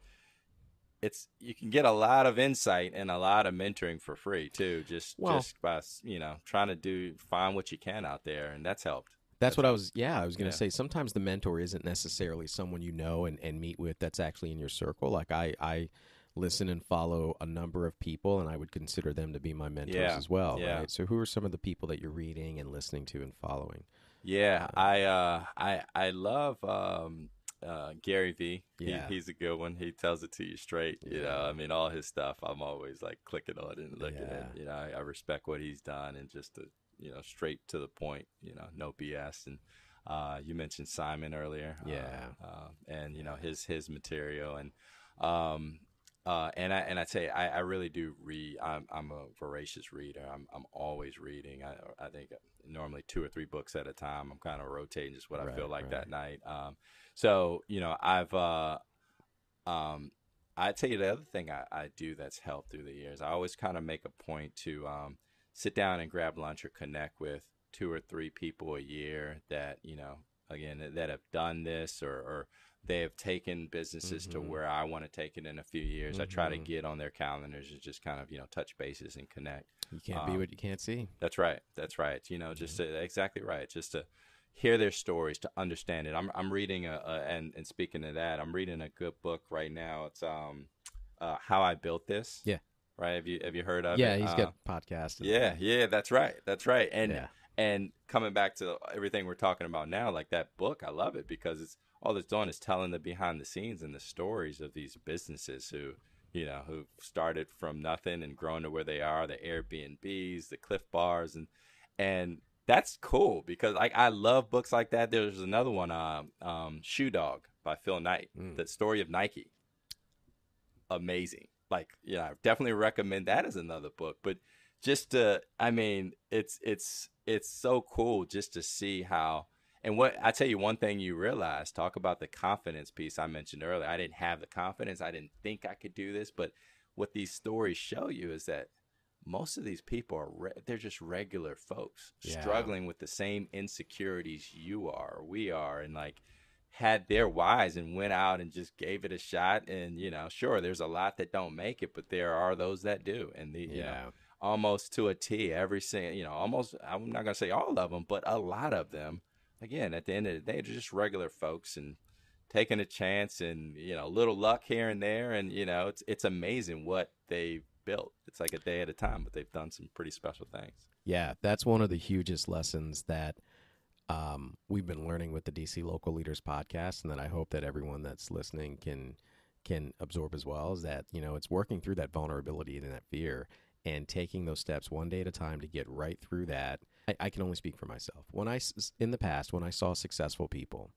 it's you can get a lot of insight and a lot of mentoring for free too just Well- just by you know trying to do find what you can out there and that's helped That's what I was. Yeah, I was going to Yeah. say. Sometimes the mentor isn't necessarily someone you know and, and meet with. That's actually in your circle. Like I, I listen and follow a number of people, and I would consider them to be my mentors Yeah, as well. yeah. Right. So, who are some of the people that you're reading and listening to and following? Yeah, I uh, I I love um, uh, Gary Vee. Yeah. He, he's a good one. He tells it to you straight. You know, I mean, all his stuff. I'm always like clicking on it and looking Yeah. at. You know, I, I respect what he's done and just the you know straight to the point. You know, no BS. And uh, you mentioned Simon earlier. uh, Yeah. uh, and you know his his material and. Um, uh, and I and I say I, I really do read. I'm I'm a voracious reader. I'm I'm always reading. I I think normally two or three books at a time. I'm kind of rotating just what I feel like right. that night. Um, so you know I've uh, um, I tell you the other thing I, I do that's helped through the years. I always kind of make a point to um, sit down and grab lunch or connect with two or three people a year that you know again that have done this or, or they have taken businesses to Mhm. where I want to take it in a few years. I try to Mhm. get on their calendars and just kind of you know touch bases and connect. You can't be Um, what you can't see. That's right. That's right. You know, just to, exactly right. Just to hear their stories, to understand it. I'm I'm reading a, a and and speaking of that, I'm reading a good book right now. It's um, uh, How I Built This. Yeah. Right. Have you have you heard of it? Yeah, it? he's Uh, got podcasts. and- yeah, yeah, that's right. That's right. And Yeah. and coming back to everything we're talking about now, like that book, I love it because it's all it's doing is telling the behind the scenes and the stories of these businesses who, you know, who started from nothing and grown to where they are, the Airbnbs, the Clif Bars, and and that's cool because like I love books like that. There's another one, um, um, Shoe Dog by Phil Knight, Mm. the story of Nike. Amazing. Like, yeah, I definitely recommend that as another book. But just to, I mean, it's it's it's so cool just to see how. And what I tell you, one thing you realize, talk about the confidence piece I mentioned earlier. I didn't have the confidence. I didn't think I could do this. But what these stories show you is that most of these people are re- they're just regular folks Yeah. struggling with the same insecurities you are, we are, and like had their whys and went out and just gave it a shot. And you know, sure, there's a lot that don't make it, but there are those that do. And the you Yeah. know, almost to a T, every single you know, almost I'm not gonna say all of them, but a lot of them. Again, at the end of the day, they're just regular folks and taking a chance and you know, a little luck here and there, and you know, it's it's amazing what they've built. It's like a day at a time, but they've done some pretty special things. Yeah, that's one of the hugest lessons that um, we've been learning with the DC Local Leaders podcast, and that I hope that everyone that's listening can can absorb as well. Is that you know it's working through that vulnerability and that fear, and taking those steps one day at a time to get right through that. I, I can only speak for myself. When I in the past when I saw successful people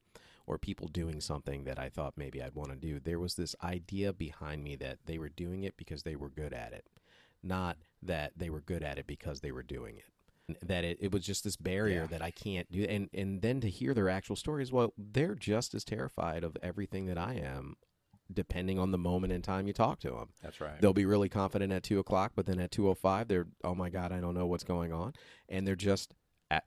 or people doing something that I thought maybe I'd want to do, there was this idea behind me that they were doing it because they were good at it, not that they were good at it because they were doing it that it, it was just this barrier Yeah. that I can't do and and then to hear their actual stories well they're just as terrified of everything that I am depending on the moment in time you talk to them That's right. they'll be really confident at two o'clock but then at 205 they're oh my god I don't know what's going on and they're just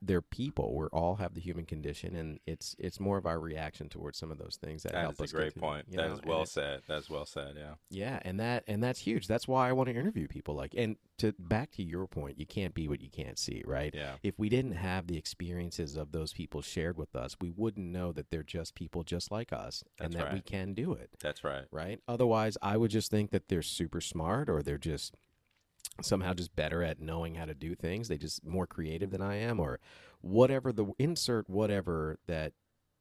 they're people we all have the human condition and it's it's more of our reaction towards some of those things that That help is a us great point. That know, is well it's- said. That's well said. Yeah. yeah, and that and that's huge. That's why I want to interview people like and to back to your point, you can't be what you can't see, right? Yeah. If we didn't have the experiences of those people shared with us, we wouldn't know that they're just people just like us and That's that we can do it, That's right. right? Otherwise, I would just think that they're super smart or they're just somehow just better at knowing how to do things. They just more creative than I am or whatever the insert whatever that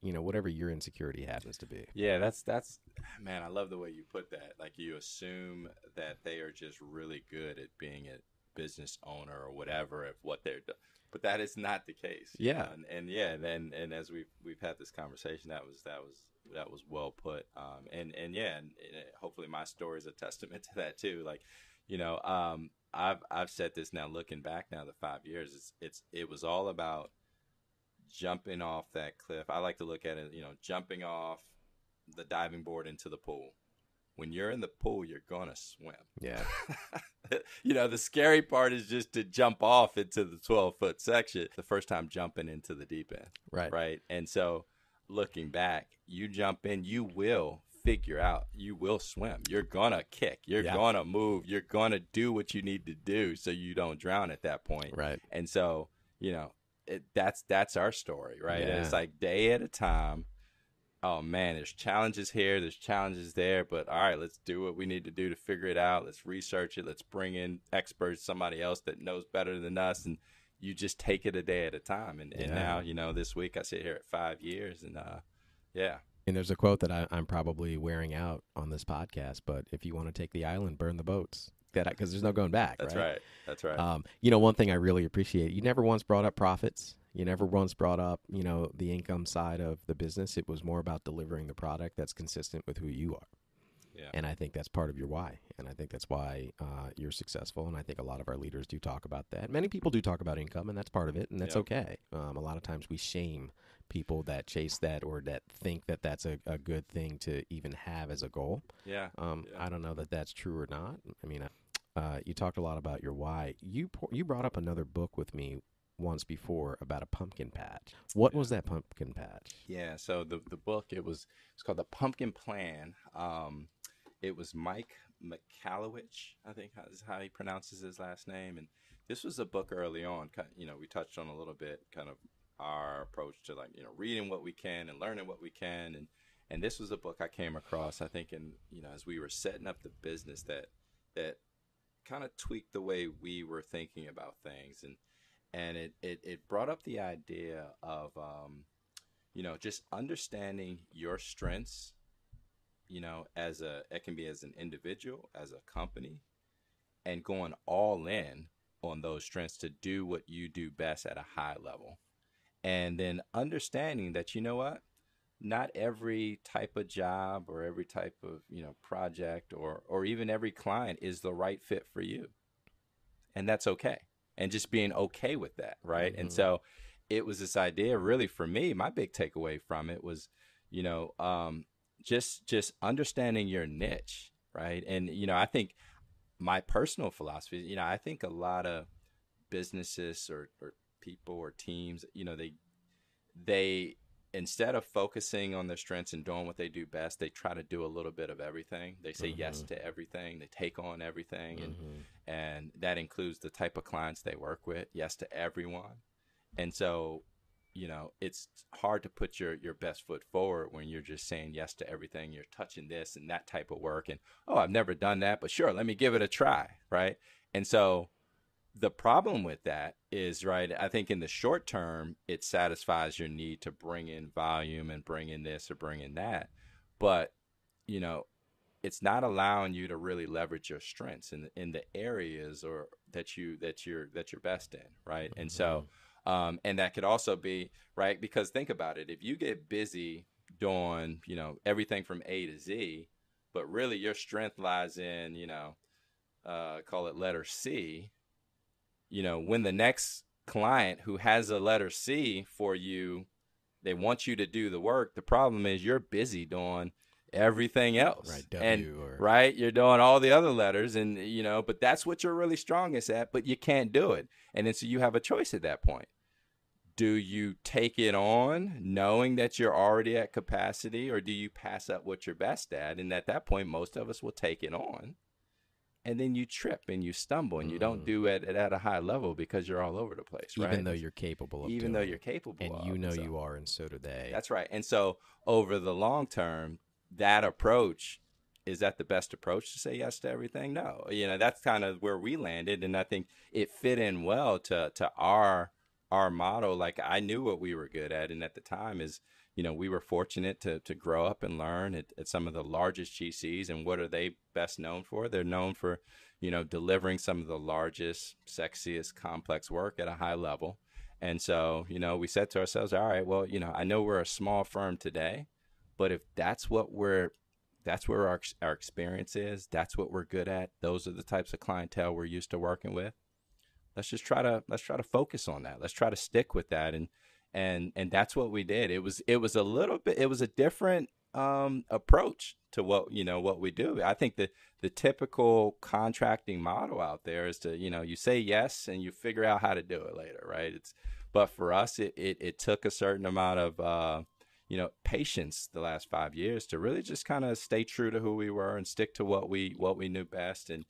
you know, whatever your insecurity happens to be. Yeah, that's that's man, I love the way you put that. Like you assume that they are just really good at being a business owner or whatever of what they're doing. But that is not the case. Yeah. And, and yeah, and, and and as we've we've had this conversation, that was that was that was well put. Um and and yeah, and, and hopefully my story is a testament to that too. Like, you know, um I've I've said this now looking back now the five years, it's it's it was all about jumping off that cliff. I like to look at it, you know, jumping off the diving board into the pool. When you're in the pool, you're gonna swim. Yeah. you know, the scary part is just to jump off into the 12 foot section the first time jumping into the deep end. Right. Right. And so looking back, you jump in, you will figure out, you will swim. You're gonna kick, you're Yeah. gonna move, you're gonna do what you need to do so you don't drown at that point. Right. And so, you know, it, that's that's our story, right? And it's like day at a time. Oh man, there's challenges here, there's challenges there, but all right, let's do what we need to do to figure it out. Let's research it. Let's bring in experts, somebody else that knows better than us, and you just take it a day at a time. And, and now, you know, this week I sit here at five years, and uh, yeah, And there's a quote that I, I'm probably wearing out on this podcast, but if you want to take the island, burn the boats. That because there's no going back. that's right. That's right. Um, you know, one thing I really appreciate, you never once brought up profits. You never once brought up, you know, the income side of the business. It was more about delivering the product that's consistent with who you are. yeah. And I think that's part of your why. And I think that's why uh, you're successful. And I think a lot of our leaders do talk about that. Many people do talk about income, and that's part of it, and that's Yep. okay. Um, a lot of times we shame people that chase that or that think that that's a, a good thing to even have as a goal. yeah. Um, Yeah. I don't know that that's true or not. I mean, uh, you talked a lot about your why. You po- you brought up another book with me once before about a pumpkin patch. What was that pumpkin patch? Yeah, so the the book it was it's called the Pumpkin Plan. Um, it was Mike Michalowicz, I think is how he pronounces his last name, and this was a book early on. You know, we touched on a little bit, kind of our approach to like you know reading what we can and learning what we can, and and this was a book I came across. I think, in you know, as we were setting up the business, that that kind of tweaked the way we were thinking about things, and and it it, it brought up the idea of um, you know just understanding your strengths you know as a it can be as an individual as a company and going all in on those strengths to do what you do best at a high level and then understanding that you know what? Not every type of job or every type of you know project or or even every client is the right fit for you. And that's okay. And just being okay with that right? And Mhm. so it was this idea really for me my big takeaway from it was you know um, just just understanding your niche right? And you know i think my personal philosophy you know i think a lot of businesses or, or people or teams you know they they instead of focusing on their strengths and doing what they do best, they try to do a little bit of everything. They say mm-hmm. yes to everything. They take on everything, and mm-hmm. and that includes the type of clients they work with. Yes to everyone, and so you know it's hard to put your your best foot forward when you're just saying yes to everything. You're touching this and that type of work, and oh, I've never done that, but sure, let me give it a try, right? And so the problem with that is right i think in the short term it satisfies your need to bring in volume and bring in this or bring in that but you know it's not allowing you to really leverage your strengths in in the areas or that you that you're that you're best in right mm-hmm. and so mm-hmm. um and that could also be right because think about it if you get busy doing you know everything from a to z but really your strength lies in you know uh, call it letter c you know, when the next client who has a letter C for you, they want you to do the work. The problem is you're busy doing everything else. Right. W and, or... right. You're doing all the other letters and, you know, but that's what you're really strongest at, but you can't do it. And then so you have a choice at that point. Do you take it on knowing that you're already at capacity or do you pass up what you're best at? And at that point, most of us will take it on and then you trip and you stumble and you don't mm. do it at, a high level because you're all over the place, right? Even though you're capable of even though you're capable and of, you know so, you are, and so do they. That's right. And so over the long term, that approach is that the best approach to say yes to everything? No, you know that's kind of where we landed, and I think it fit in well to to our our model. Like I knew what we were good at, and at the time is you know, we were fortunate to, to grow up and learn at, at some of the largest GCs. And what are they best known for? They're known for, you know, delivering some of the largest, sexiest, complex work at a high level. And so, you know, we said to ourselves, all right, well, you know, I know we're a small firm today, but if that's what we're that's where our our experience is, that's what we're good at. Those are the types of clientele we're used to working with. Let's just try to let's try to focus on that. Let's try to stick with that and and and that's what we did. It was it was a little bit it was a different um, approach to what you know what we do. I think the the typical contracting model out there is to you know you say yes and you figure out how to do it later, right? It's but for us it it, it took a certain amount of uh, you know patience the last five years to really just kind of stay true to who we were and stick to what we what we knew best and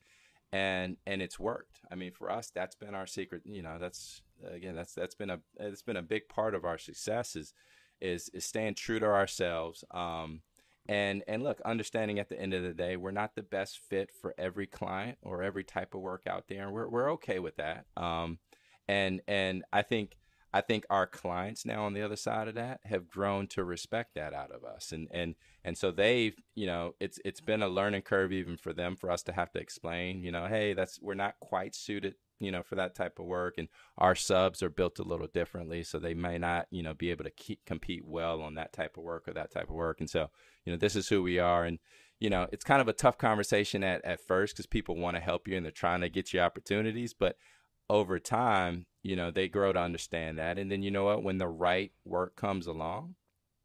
and and it's worked. I mean, for us, that's been our secret. You know, that's again, that's that's been a it's been a big part of our success is is, is staying true to ourselves. Um, and and look, understanding at the end of the day, we're not the best fit for every client or every type of work out there, and we're we're okay with that. Um, and and I think I think our clients now on the other side of that have grown to respect that out of us, and and and so they've you know it's it's been a learning curve even for them for us to have to explain you know hey that's we're not quite suited you know for that type of work and our subs are built a little differently so they may not you know be able to keep, compete well on that type of work or that type of work and so you know this is who we are and you know it's kind of a tough conversation at, at first because people want to help you and they're trying to get you opportunities but over time you know they grow to understand that and then you know what when the right work comes along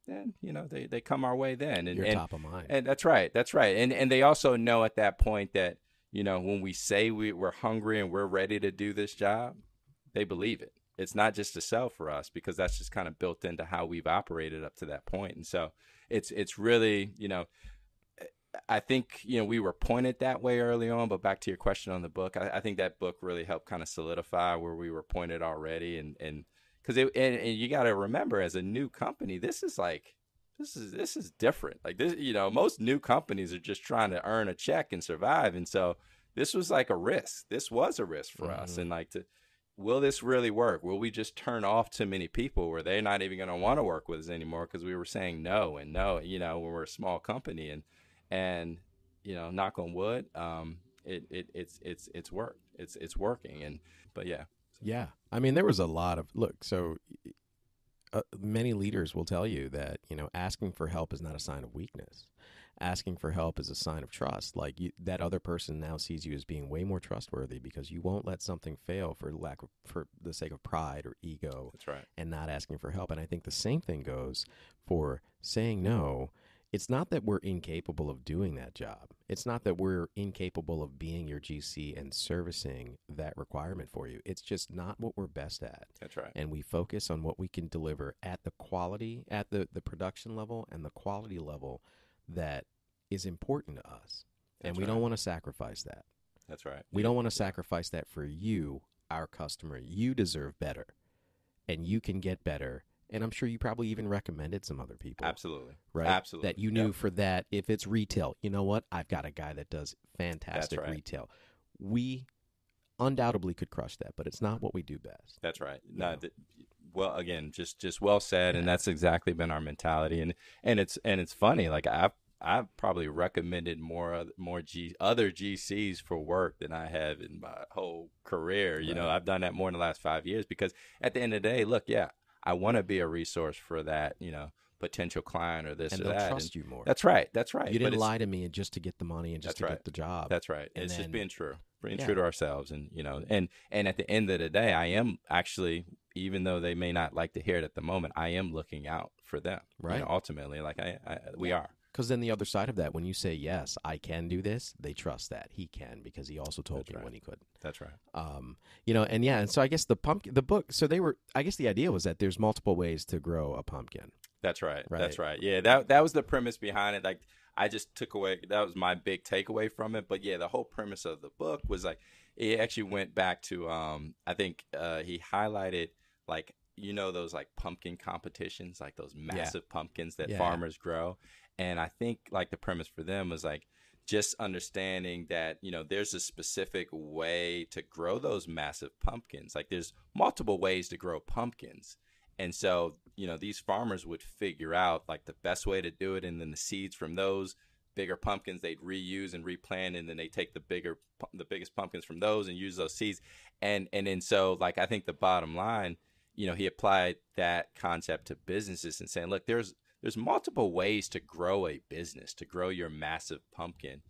then you know they, they come our way then and, You're and, top of mind. and that's right that's right and and they also know at that point that you know, when we say we, we're hungry and we're ready to do this job, they believe it. It's not just a sell for us because that's just kind of built into how we've operated up to that point. And so it's it's really, you know, I think you know we were pointed that way early on, but back to your question on the book, I, I think that book really helped kind of solidify where we were pointed already, and and because it and, and you got to remember as a new company, this is like this is this is different. Like this, you know, most new companies are just trying to earn a check and survive, and so this was like a risk. This was a risk for mm-hmm. us, and like to will this really work? Will we just turn off too many people where they're not even going to want to work with us anymore because we were saying no and no, you know, when we're a small company and and you know, knock on wood, um, it, it it's it's it's worked. It's it's working, and but yeah, yeah. I mean, there was a lot of look. So uh, many leaders will tell you that you know asking for help is not a sign of weakness. Asking for help is a sign of trust. Like you, that other person now sees you as being way more trustworthy because you won't let something fail for lack of for the sake of pride or ego that's right. and not asking for help. And i think the same thing goes for saying no it's not that we're incapable of doing that job. It's not that we're incapable of being your GC and servicing that requirement for you. It's just not what we're best at. That's right. And we focus on what we can deliver at the quality, at the, the production level and the quality level that is important to us. That's and we right. don't want to sacrifice that. That's right. We don't want to sacrifice that for you, our customer. You deserve better. And you can get better. And I'm sure you probably even recommended some other people. Absolutely. Right? Absolutely. That you knew Yep. for that. If it's retail, you know what? I've got a guy that does fantastic right. retail. We undoubtedly could crush that, but it's not what we do best. That's right. No, th- well, again, just just well said, and that's exactly been our mentality. And and it's and it's funny. Like I've I've probably recommended more more G other GCs for work than I have in my whole career. You know, I've done that more in the last five years because at the end of the day, look, yeah, I want to be a resource for that. You know, potential client or this and or they'll that. trust And you more. That's right. That's right. you didn't lie to me and just to get the money and just to right. get the job. That's right. And it's then- just being true, being Yeah. true to ourselves, and you know, and and at the end of the day, I am actually, even though they may not like to hear it at the moment, I am looking out for them. you Right. know, ultimately, like I, I we are. Because then the other side of that, when you say yes, I can do this, they trust that he can because he also told That's me right. when he could. That's right. Um, you know, and yeah, and so I guess the pumpkin, the book. So they were. I guess the idea was that there's multiple ways to grow a pumpkin. That's right. Right. That's right. Yeah, that that was the premise behind it. Like I just took away that was my big takeaway from it. But yeah, the whole premise of the book was like it actually went back to um I think uh he highlighted like you know those like pumpkin competitions, like those massive pumpkins that Yeah. farmers grow. And I think like the premise for them was like just understanding that you know there's a specific way to grow those massive pumpkins. Like there's multiple ways to grow pumpkins. And so, you know, these farmers would figure out like the best way to do it, and then the seeds from those bigger pumpkins they'd reuse and replant, and then they take the bigger, the biggest pumpkins from those and use those seeds, and and then so like I think the bottom line, you know, he applied that concept to businesses and saying, look, there's there's multiple ways to grow a business, to grow your massive pumpkin.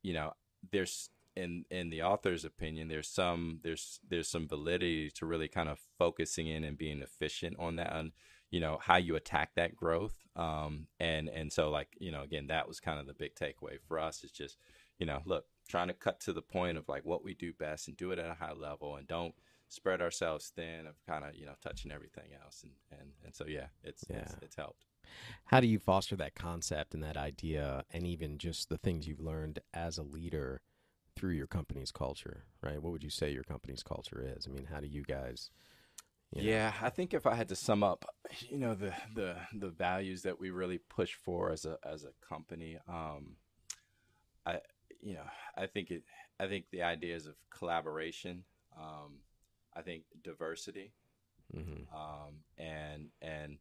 You know, there's in in the author's opinion, there's some there's there's some validity to really kind of focusing in and being efficient on that, on you know how you attack that growth. Um, and and so like you know again, that was kind of the big takeaway for us is just you know look trying to cut to the point of like what we do best and do it at a high level and don't spread ourselves thin of kind of you know touching everything else and and and so yeah it's it's, it's helped. How do you foster that concept and that idea, and even just the things you've learned as a leader through your company's culture? Right? What would you say your company's culture is? I mean, how do you guys? you know- Yeah, I think if I had to sum up, you know, the the the values that we really push for as a as a company, um, I you know, I think it I think the ideas of collaboration, um, I think diversity, Mhm. um, and and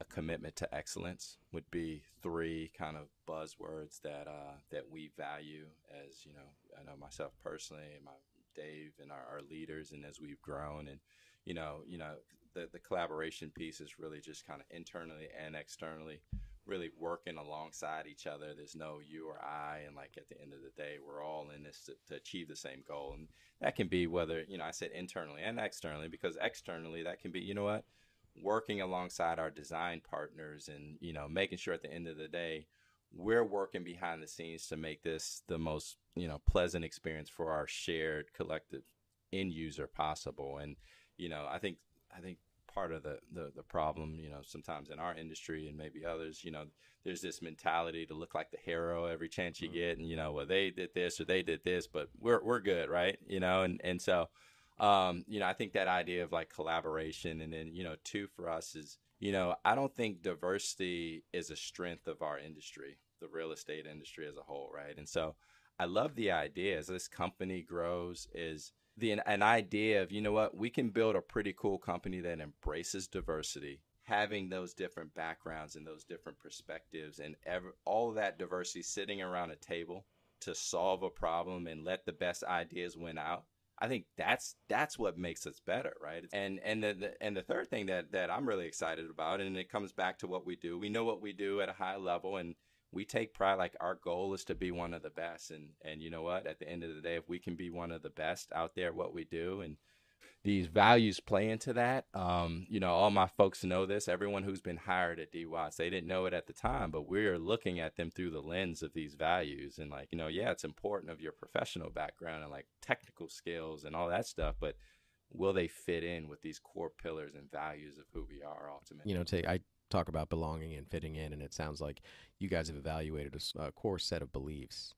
a commitment to excellence would be three kind of buzzwords that uh, that we value as you know I know myself personally and my Dave and our, our leaders and as we've grown and you know you know the the collaboration piece is really just kind of internally and externally really working alongside each other. There's no you or I and like at the end of the day we're all in this to, to achieve the same goal. And that can be whether you know I said internally and externally because externally that can be you know what working alongside our design partners and you know making sure at the end of the day we're working behind the scenes to make this the most you know pleasant experience for our shared collective end user possible. And you know i think i think part of the, the the problem you know sometimes in our industry and maybe others you know there's this mentality to look like the hero every chance you mm-hmm. get and you know well they did this or they did this but we're we're good right? You know and and so um, you know, I think that idea of like collaboration, and then you know, two for us is, you know, I don't think diversity is a strength of our industry, the real estate industry as a whole, right? And so, I love the idea as this company grows is the an idea of you know what we can build a pretty cool company that embraces diversity having those different backgrounds and those different perspectives and ever, all that diversity sitting around a table to solve a problem and let the best ideas win out I think that's that's what makes us better, right? And and the, the and the third thing that that I'm really excited about, and it comes back to what we do. We know what we do at a high level, and we take pride. Like our goal is to be one of the best, and and you know what? At the end of the day, if we can be one of the best out there, what we do, and these values play into that. Um, you know, all my folks know this. Everyone who's been hired at D Watts, they didn't know it at the time, but we're looking at them through the lens of these values. And like, you know, yeah, it's important of your professional background and like technical skills and all that stuff, but will they fit in with these core pillars and values of who we are ultimately? You know, take I talk about belonging and fitting in, and it sounds like you guys have evaluated a, a core set of beliefs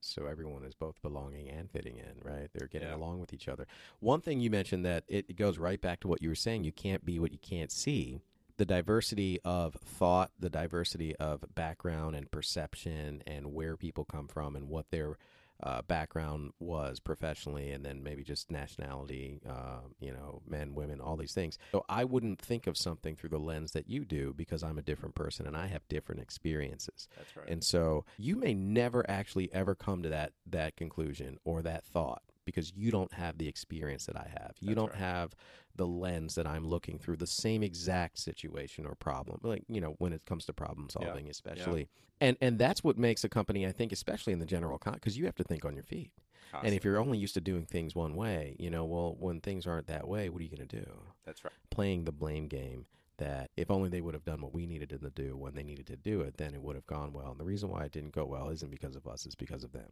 so everyone is both belonging and fitting in, right? They're getting yeah. along with each other. One thing you mentioned that it, it goes right back to what you were saying. You can't be what you can't see. The diversity of thought, the diversity of background and perception, and where people come from, and what their uh, background was professionally and then maybe just nationality, uh, you know, men, women, all these things. So I wouldn't think of something through the lens that you do because I'm a different person and I have different experiences. That's right. And so you may never actually ever come to that that conclusion or that thought because you don't have the experience that I have. You That's don't right. have the lens that I'm looking through the same exact situation or problem. Like, you know, when it comes to problem solving, yeah. especially. Yeah. And and that's what makes a company, I think, especially in the general con because you have to think on your feet. Constantly. And if you're only used to doing things one way, you know, well, when things aren't that way, what are you going to do? That's right. Playing the blame game that if only they would have done what we needed them to do when they needed to do it, then it would have gone well. And the reason why it didn't go well isn't because of us, it's because of them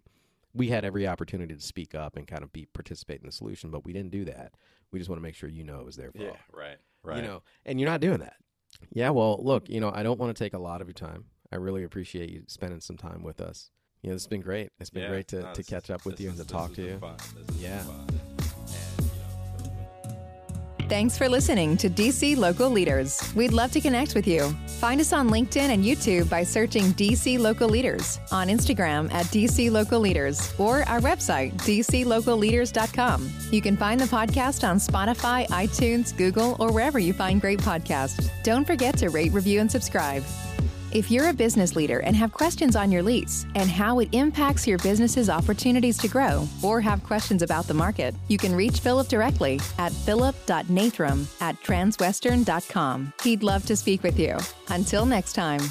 we had every opportunity to speak up and kind of be participate in the solution, but we didn't do that. We just want to make sure you know it was their fault. Yeah, right, right. You know, and you're not doing that. Yeah, well, look, you know, I don't want to take a lot of your time. I really appreciate you spending some time with us. You know, it's been great. It's been yeah, great to, no, to catch up with you and to talk to you. Yeah. Thanks for listening to DC Local Leaders. We'd love to connect with you. Find us on LinkedIn and YouTube by searching DC Local Leaders, on Instagram at DC Local Leaders, or our website, dclocalleaders.com. You can find the podcast on Spotify, iTunes, Google, or wherever you find great podcasts. Don't forget to rate, review, and subscribe. If you're a business leader and have questions on your lease and how it impacts your business's opportunities to grow, or have questions about the market, you can reach Philip directly at philip.nathram at transwestern.com. He'd love to speak with you. Until next time.